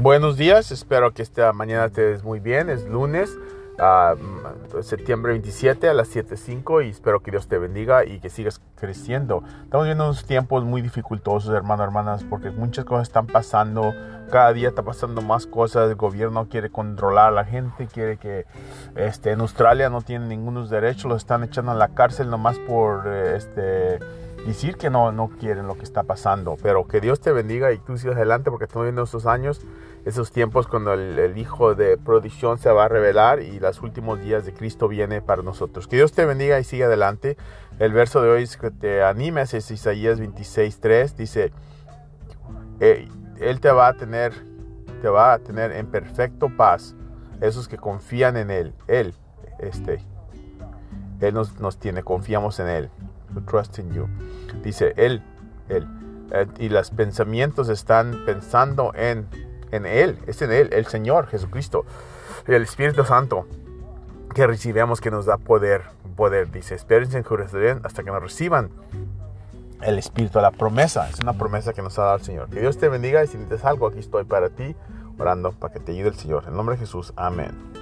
Buenos días, espero que esta mañana te des muy bien. Es lunes, uh, septiembre 27 a las 7.05 y espero que Dios te bendiga y que sigas creciendo. Estamos viendo unos tiempos muy dificultosos, hermanos, hermanas, porque muchas cosas están pasando. Cada día está pasando más cosas. El gobierno quiere controlar a la gente, quiere que este, en Australia no tienen ningunos derechos, los están echando a la cárcel nomás por este decir que no, no quieren lo que está pasando, pero que Dios te bendiga y tú sigas adelante porque estamos viendo estos años, esos tiempos cuando el, Hijo de Producción se va a revelar y los últimos días de Cristo viene para nosotros. Que Dios te bendiga y siga adelante. El verso de hoy es que te animes, es Isaías 26.3, dice, Él te va a tener, te va a tener en perfecto paz esos que confían en Él, Él, este, Él nos, nos tiene, confiamos en Él trust in you. Dice él, él. Eh, y los pensamientos están pensando en, en Él, es en Él, el Señor Jesucristo, el Espíritu Santo, que recibimos que nos da poder. Poder, dice, espérense en Jerusalén hasta que nos reciban el Espíritu, la promesa. Es una promesa que nos ha dado el Señor. Que Dios te bendiga y si necesitas algo, aquí estoy para ti, orando para que te ayude el Señor. En nombre de Jesús, amén.